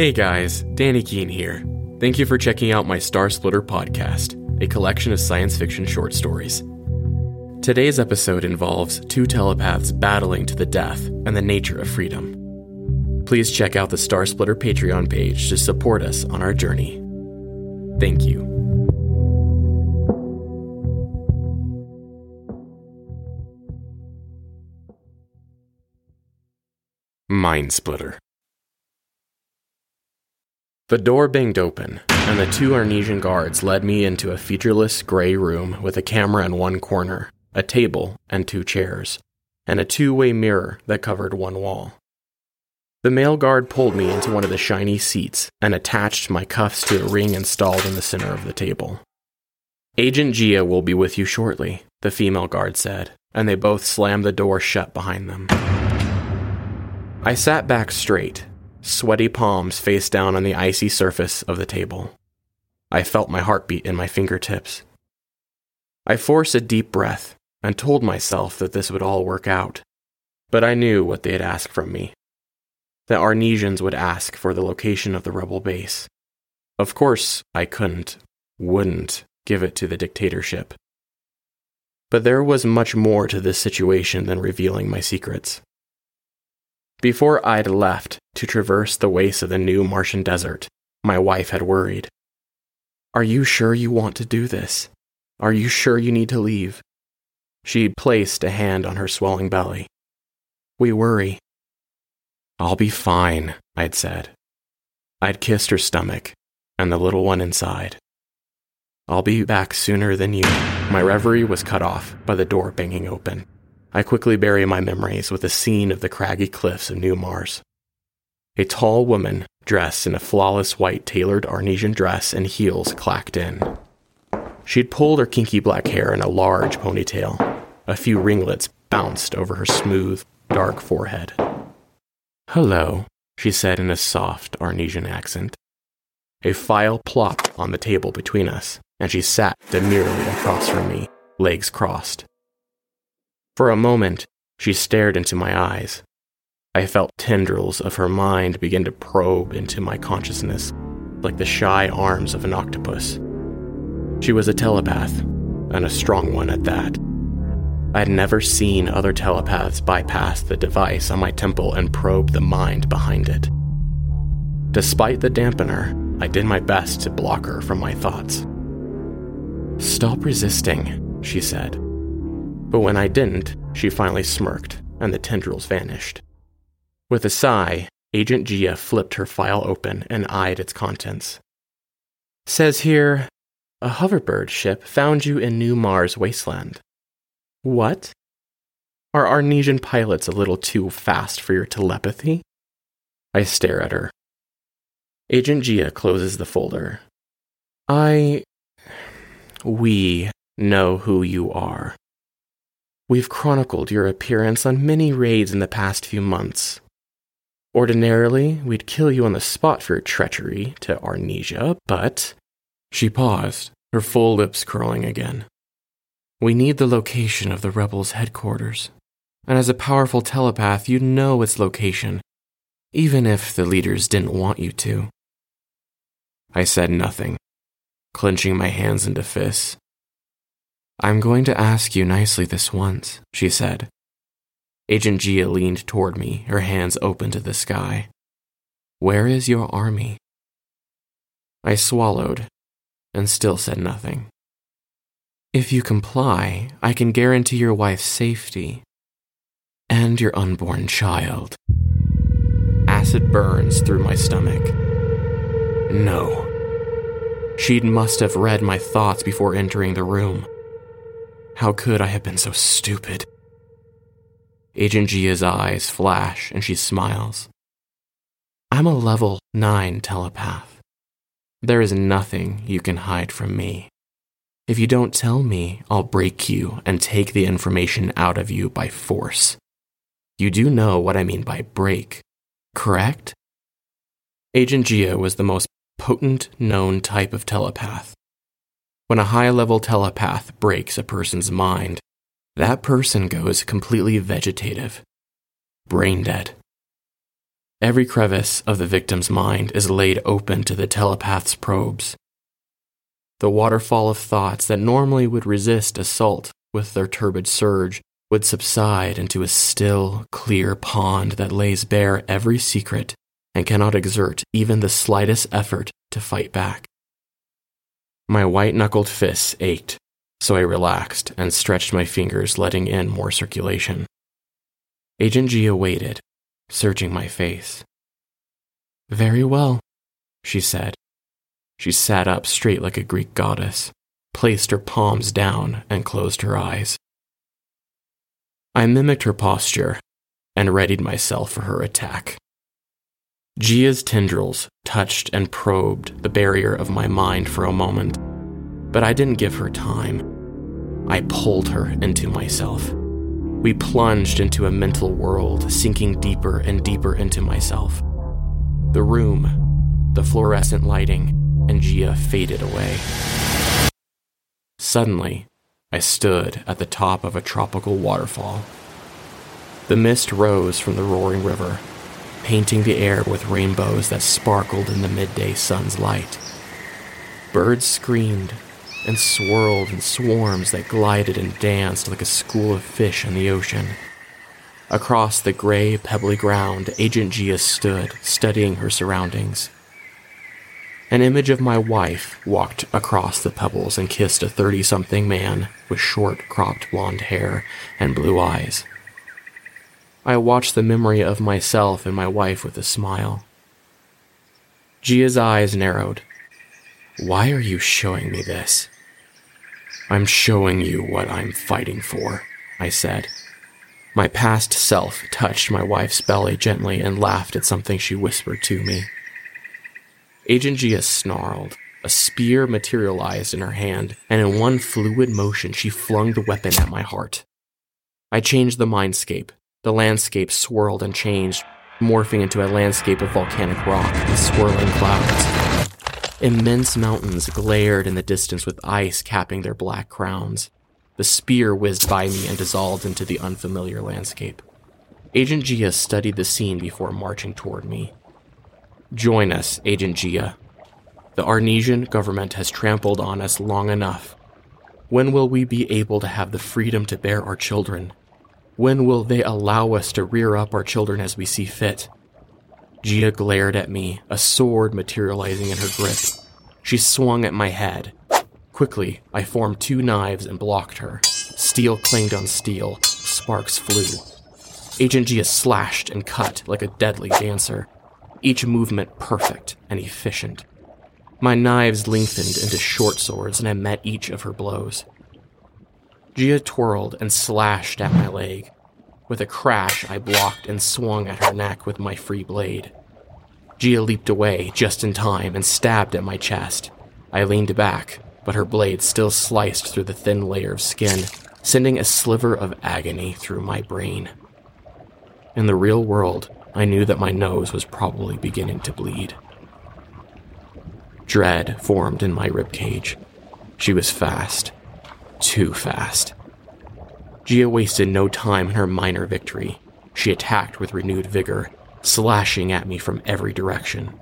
Hey guys, Danny Kuehn here. Thank you for checking out my Star Splitter podcast, a collection of science fiction short stories. Today's episode involves two telepaths battling to the death and the nature of freedom. Please check out the Star Splitter Patreon page to support us on our journey. Thank you. Mind Splitter. The door banged open, and the two Arnesian guards led me into a featureless gray room with a camera in one corner, a table, and two chairs, and a two way mirror that covered one wall. The male guard pulled me into one of the shiny seats and attached my cuffs to a ring installed in the center of the table. Agent Gia will be with you shortly, the female guard said, and they both slammed the door shut behind them. I sat back straight, sweaty palms face down on the icy surface of the table. I felt my heartbeat in my fingertips. I forced a deep breath and told myself that this would all work out. But I knew what they had asked from me. The Arnesians would ask for the location of the rebel base. Of course, I couldn't, wouldn't give it to the dictatorship. But there was much more to this situation than revealing my secrets. Before I'd left to traverse the wastes of the new Martian desert, my wife had worried. Are you sure you want to do this? Are you sure you need to leave? She placed a hand on her swelling belly. We worry. I'll be fine, I'd said. I'd kissed her stomach and the little one inside. I'll be back sooner than you. My reverie was cut off by the door banging open. I quickly bury my memories with a scene of the craggy cliffs of New Mars. A tall woman, dressed in a flawless white tailored Arnesian dress and heels, clacked in. She'd pulled her kinky black hair in a large ponytail. A few ringlets bounced over her smooth, dark forehead. Hello, she said in a soft Arnesian accent. A file plopped on the table between us, and she sat demurely across from me, legs crossed. For a moment, she stared into my eyes. I felt tendrils of her mind begin to probe into my consciousness, like the shy arms of an octopus. She was a telepath, and a strong one at that. I'd never seen other telepaths bypass the device on my temple and probe the mind behind it. Despite the dampener, I did my best to block her from my thoughts. Stop resisting, she said. But when I didn't, she finally smirked, and the tendrils vanished. With a sigh, Agent Gia flipped her file open and eyed its contents. Says here, a hoverbird ship found you in New Mars wasteland. What? Are Arnesian pilots a little too fast for your telepathy? I stare at her. Agent Gia closes the folder. I. We know who you are. We've chronicled your appearance on many raids in the past few months. Ordinarily, we'd kill you on the spot for your treachery to Arnesia, but. She paused, her full lips curling again. We need the location of the rebels' headquarters. And as a powerful telepath, you'd know its location, even if the leaders didn't want you to. I said nothing, clenching my hands into fists. I'm going to ask you nicely this once, she said. Agent Gia leaned toward me, her hands open to the sky. Where is your army? I swallowed and still said nothing. If you comply, I can guarantee your wife's safety and your unborn child. Acid burns through my stomach. No. She must have read my thoughts before entering the room. How could I have been so stupid? Agent Gia's eyes flash and she smiles. I'm a level 9 telepath. There is nothing you can hide from me. If you don't tell me, I'll break you and take the information out of you by force. You do know what I mean by break, correct? Agent Gia was the most potent known type of telepath. When a high level telepath breaks a person's mind, that person goes completely vegetative, brain dead. Every crevice of the victim's mind is laid open to the telepath's probes. The waterfall of thoughts that normally would resist assault with their turbid surge would subside into a still, clear pond that lays bare every secret and cannot exert even the slightest effort to fight back. My white knuckled fists ached, so I relaxed and stretched my fingers, letting in more circulation. Agent Gia waited, searching my face. Very well, she said. She sat up straight like a Greek goddess, placed her palms down, and closed her eyes. I mimicked her posture and readied myself for her attack. Gia's tendrils touched and probed the barrier of my mind for a moment, but I didn't give her time. I pulled her into myself. We plunged into a mental world, sinking deeper and deeper into myself. The room, the fluorescent lighting, and Gia faded away. Suddenly, I stood at the top of a tropical waterfall. The mist rose from the roaring river, painting the air with rainbows that sparkled in the midday sun's light. Birds screamed and swirled in swarms that glided and danced like a school of fish in the ocean. Across the gray, pebbly ground, Agent Gia stood, studying her surroundings. An image of my wife walked across the pebbles and kissed a 30 something man with short, cropped blonde hair and blue eyes. I watched the memory of myself and my wife with a smile. Gia's eyes narrowed. Why are you showing me this? I'm showing you what I'm fighting for, I said. My past self touched my wife's belly gently and laughed at something she whispered to me. Agent Gia snarled. A spear materialized in her hand, and in one fluid motion, she flung the weapon at my heart. I changed the mindscape. The landscape swirled and changed, morphing into a landscape of volcanic rock and swirling clouds. Immense mountains glared in the distance with ice capping their black crowns. The spear whizzed by me and dissolved into the unfamiliar landscape. Agent Gia studied the scene before marching toward me. Join us, Agent Gia. The Arnesian government has trampled on us long enough. When will we be able to have the freedom to bear our children? When will they allow us to rear up our children as we see fit? Gia glared at me, a sword materializing in her grip. She swung at my head. Quickly, I formed two knives and blocked her. Steel clanged on steel, sparks flew. Agent Gia slashed and cut like a deadly dancer each movement perfect and efficient. My knives lengthened into short swords, and I met each of her blows. Gia twirled and slashed at my leg. With a crash, I blocked and swung at her neck with my free blade. Gia leaped away just in time and stabbed at my chest. I leaned back, but her blade still sliced through the thin layer of skin, sending a sliver of agony through my brain. In the real world, I knew that my nose was probably beginning to bleed. Dread formed in my ribcage. She was fast. Too fast. Gia wasted no time in her minor victory. She attacked with renewed vigor, slashing at me from every direction.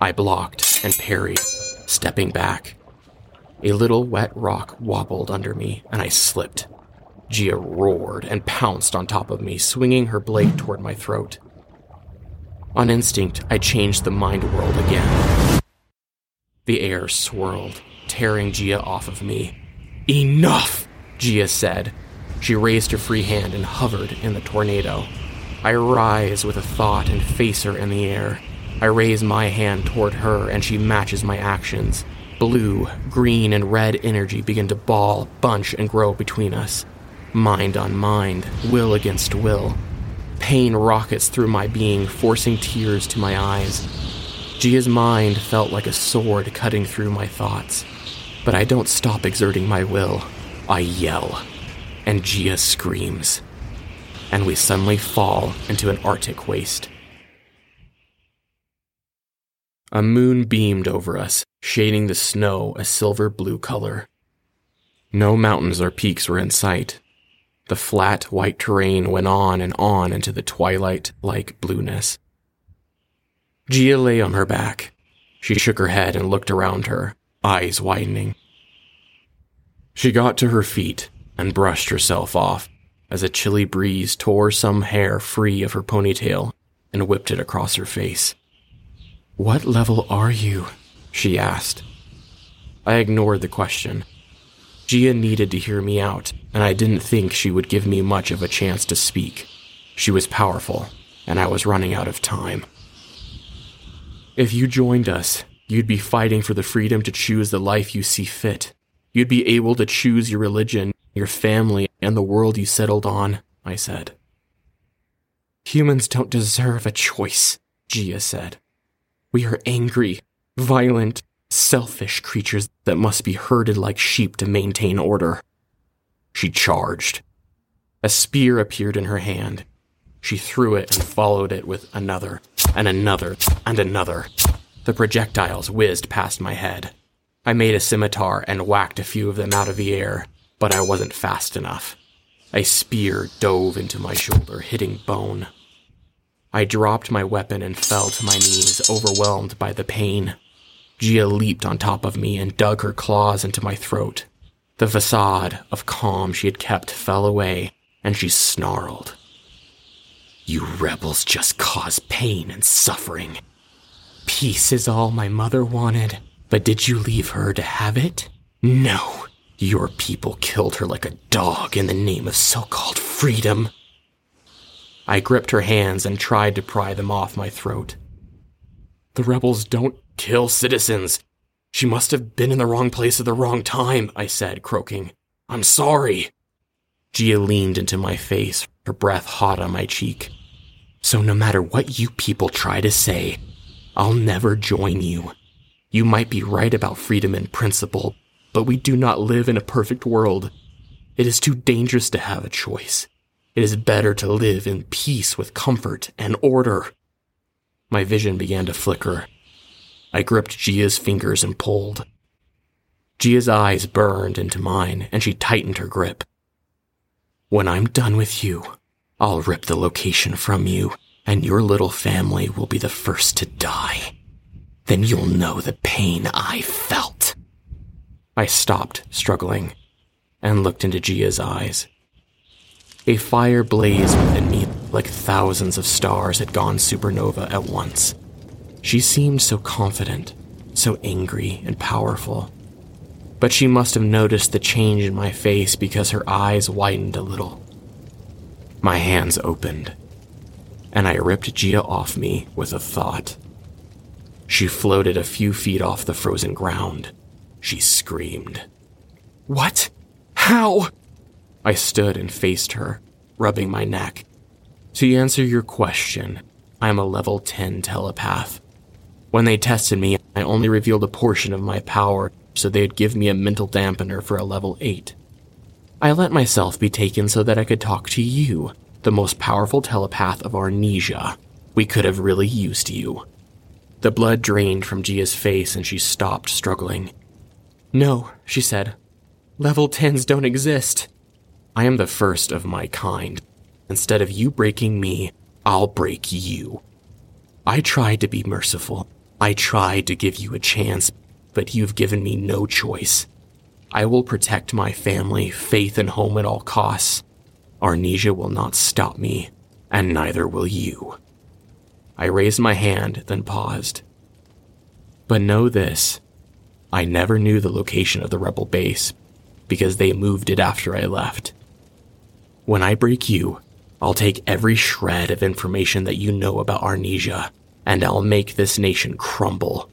I blocked and parried, stepping back. A little wet rock wobbled under me, and I slipped, Gia roared and pounced on top of me, swinging her blade toward my throat. On instinct, I changed the mind world again. The air swirled, tearing Gia off of me. Enough, Gia said. She raised her free hand and hovered in the tornado. I rise with a thought and face her in the air. I raise my hand toward her and she matches my actions. Blue, green, and red energy begin to ball, bunch, and grow between us. Mind on mind, will against will. Pain rockets through my being, forcing tears to my eyes. Gia's mind felt like a sword cutting through my thoughts. But I don't stop exerting my will. I yell. And Gia screams. And we suddenly fall into an arctic waste. A moon beamed over us, shading the snow a silver blue color. No mountains or peaks were in sight, the flat, white terrain went on and on into the twilight like blueness. Gia lay on her back. She shook her head and looked around her, eyes widening. She got to her feet and brushed herself off as a chilly breeze tore some hair free of her ponytail and whipped it across her face. What level are you? she asked. I ignored the question. Gia needed to hear me out, and I didn't think she would give me much of a chance to speak. She was powerful, and I was running out of time. If you joined us, you'd be fighting for the freedom to choose the life you see fit. You'd be able to choose your religion, your family, and the world you settled on, I said. Humans don't deserve a choice, Gia said. We are angry, violent, selfish creatures that must be herded like sheep to maintain order. She charged. A spear appeared in her hand. She threw it and followed it with another, and another, and another. The projectiles whizzed past my head. I made a scimitar and whacked a few of them out of the air, but I wasn't fast enough. A spear dove into my shoulder, hitting bone. I dropped my weapon and fell to my knees, overwhelmed by the pain. Gia leaped on top of me and dug her claws into my throat. The facade of calm she had kept fell away, and she snarled. You rebels just cause pain and suffering. Peace is all my mother wanted, but did you leave her to have it? No. Your people killed her like a dog in the name of so called freedom. I gripped her hands and tried to pry them off my throat. The rebels don't kill citizens. She must have been in the wrong place at the wrong time, I said, croaking. I'm sorry. Gia leaned into my face, her breath hot on my cheek. So no matter what you people try to say, I'll never join you. You might be right about freedom in principle, but we do not live in a perfect world. It is too dangerous to have a choice. It is better to live in peace with comfort and order. My vision began to flicker. I gripped Gia's fingers and pulled. Gia's eyes burned into mine, and she tightened her grip. When I'm done with you, I'll rip the location from you, and your little family will be the first to die. Then you'll know the pain I felt. I stopped, struggling, and looked into Gia's eyes. A fire blazed within me like thousands of stars had gone supernova at once. She seemed so confident, so angry and powerful. But she must have noticed the change in my face because her eyes widened a little. My hands opened, and I ripped Gia off me with a thought. She floated a few feet off the frozen ground. She screamed. What? How? I stood and faced her, rubbing my neck. To answer your question, I am a level 10 telepath. When they tested me, I only revealed a portion of my power, so they'd give me a mental dampener for a level 8. I let myself be taken so that I could talk to you, the most powerful telepath of Arnesia. We could have really used you. The blood drained from Gia's face and she stopped struggling. No, she said. Level 10s don't exist. I am the first of my kind. Instead of you breaking me, I'll break you. I tried to be merciful. I tried to give you a chance, but you've given me no choice. I will protect my family, faith, and home at all costs. Arnesia will not stop me, and neither will you. I raised my hand, then paused. But know this I never knew the location of the rebel base because they moved it after I left. When I break you, I'll take every shred of information that you know about Arnesia, and I'll make this nation crumble.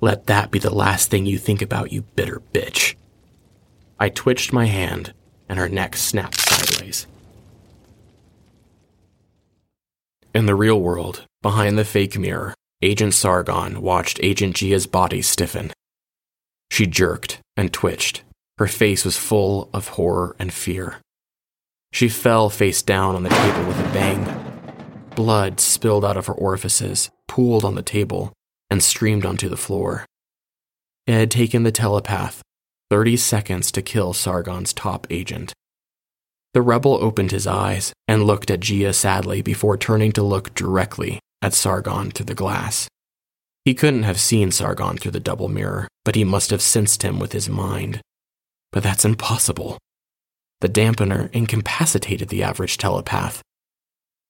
Let that be the last thing you think about, you bitter bitch. I twitched my hand, and her neck snapped sideways. In the real world, behind the fake mirror, Agent Sargon watched Agent Gia's body stiffen. She jerked and twitched. Her face was full of horror and fear. She fell face down on the table with a bang. Blood spilled out of her orifices, pooled on the table, and streamed onto the floor. It had taken the telepath 30 seconds to kill Sargon's top agent. The rebel opened his eyes and looked at Gia sadly before turning to look directly at Sargon through the glass. He couldn't have seen Sargon through the double mirror, but he must have sensed him with his mind. But that's impossible. The dampener incapacitated the average telepath.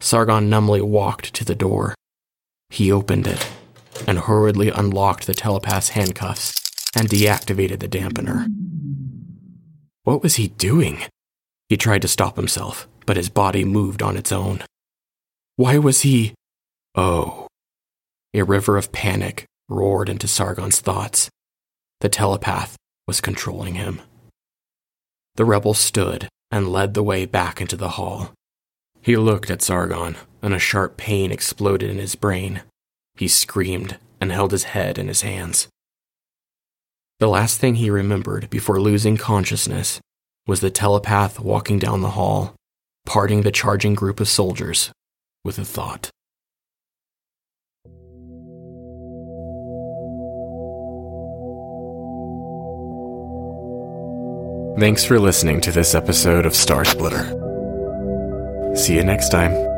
Sargon numbly walked to the door. He opened it and hurriedly unlocked the telepath's handcuffs and deactivated the dampener. What was he doing? He tried to stop himself, but his body moved on its own. Why was he. Oh. A river of panic roared into Sargon's thoughts. The telepath was controlling him. The rebel stood and led the way back into the hall. He looked at Sargon, and a sharp pain exploded in his brain. He screamed and held his head in his hands. The last thing he remembered before losing consciousness was the telepath walking down the hall, parting the charging group of soldiers with a thought. Thanks for listening to this episode of Star Splitter. See you next time.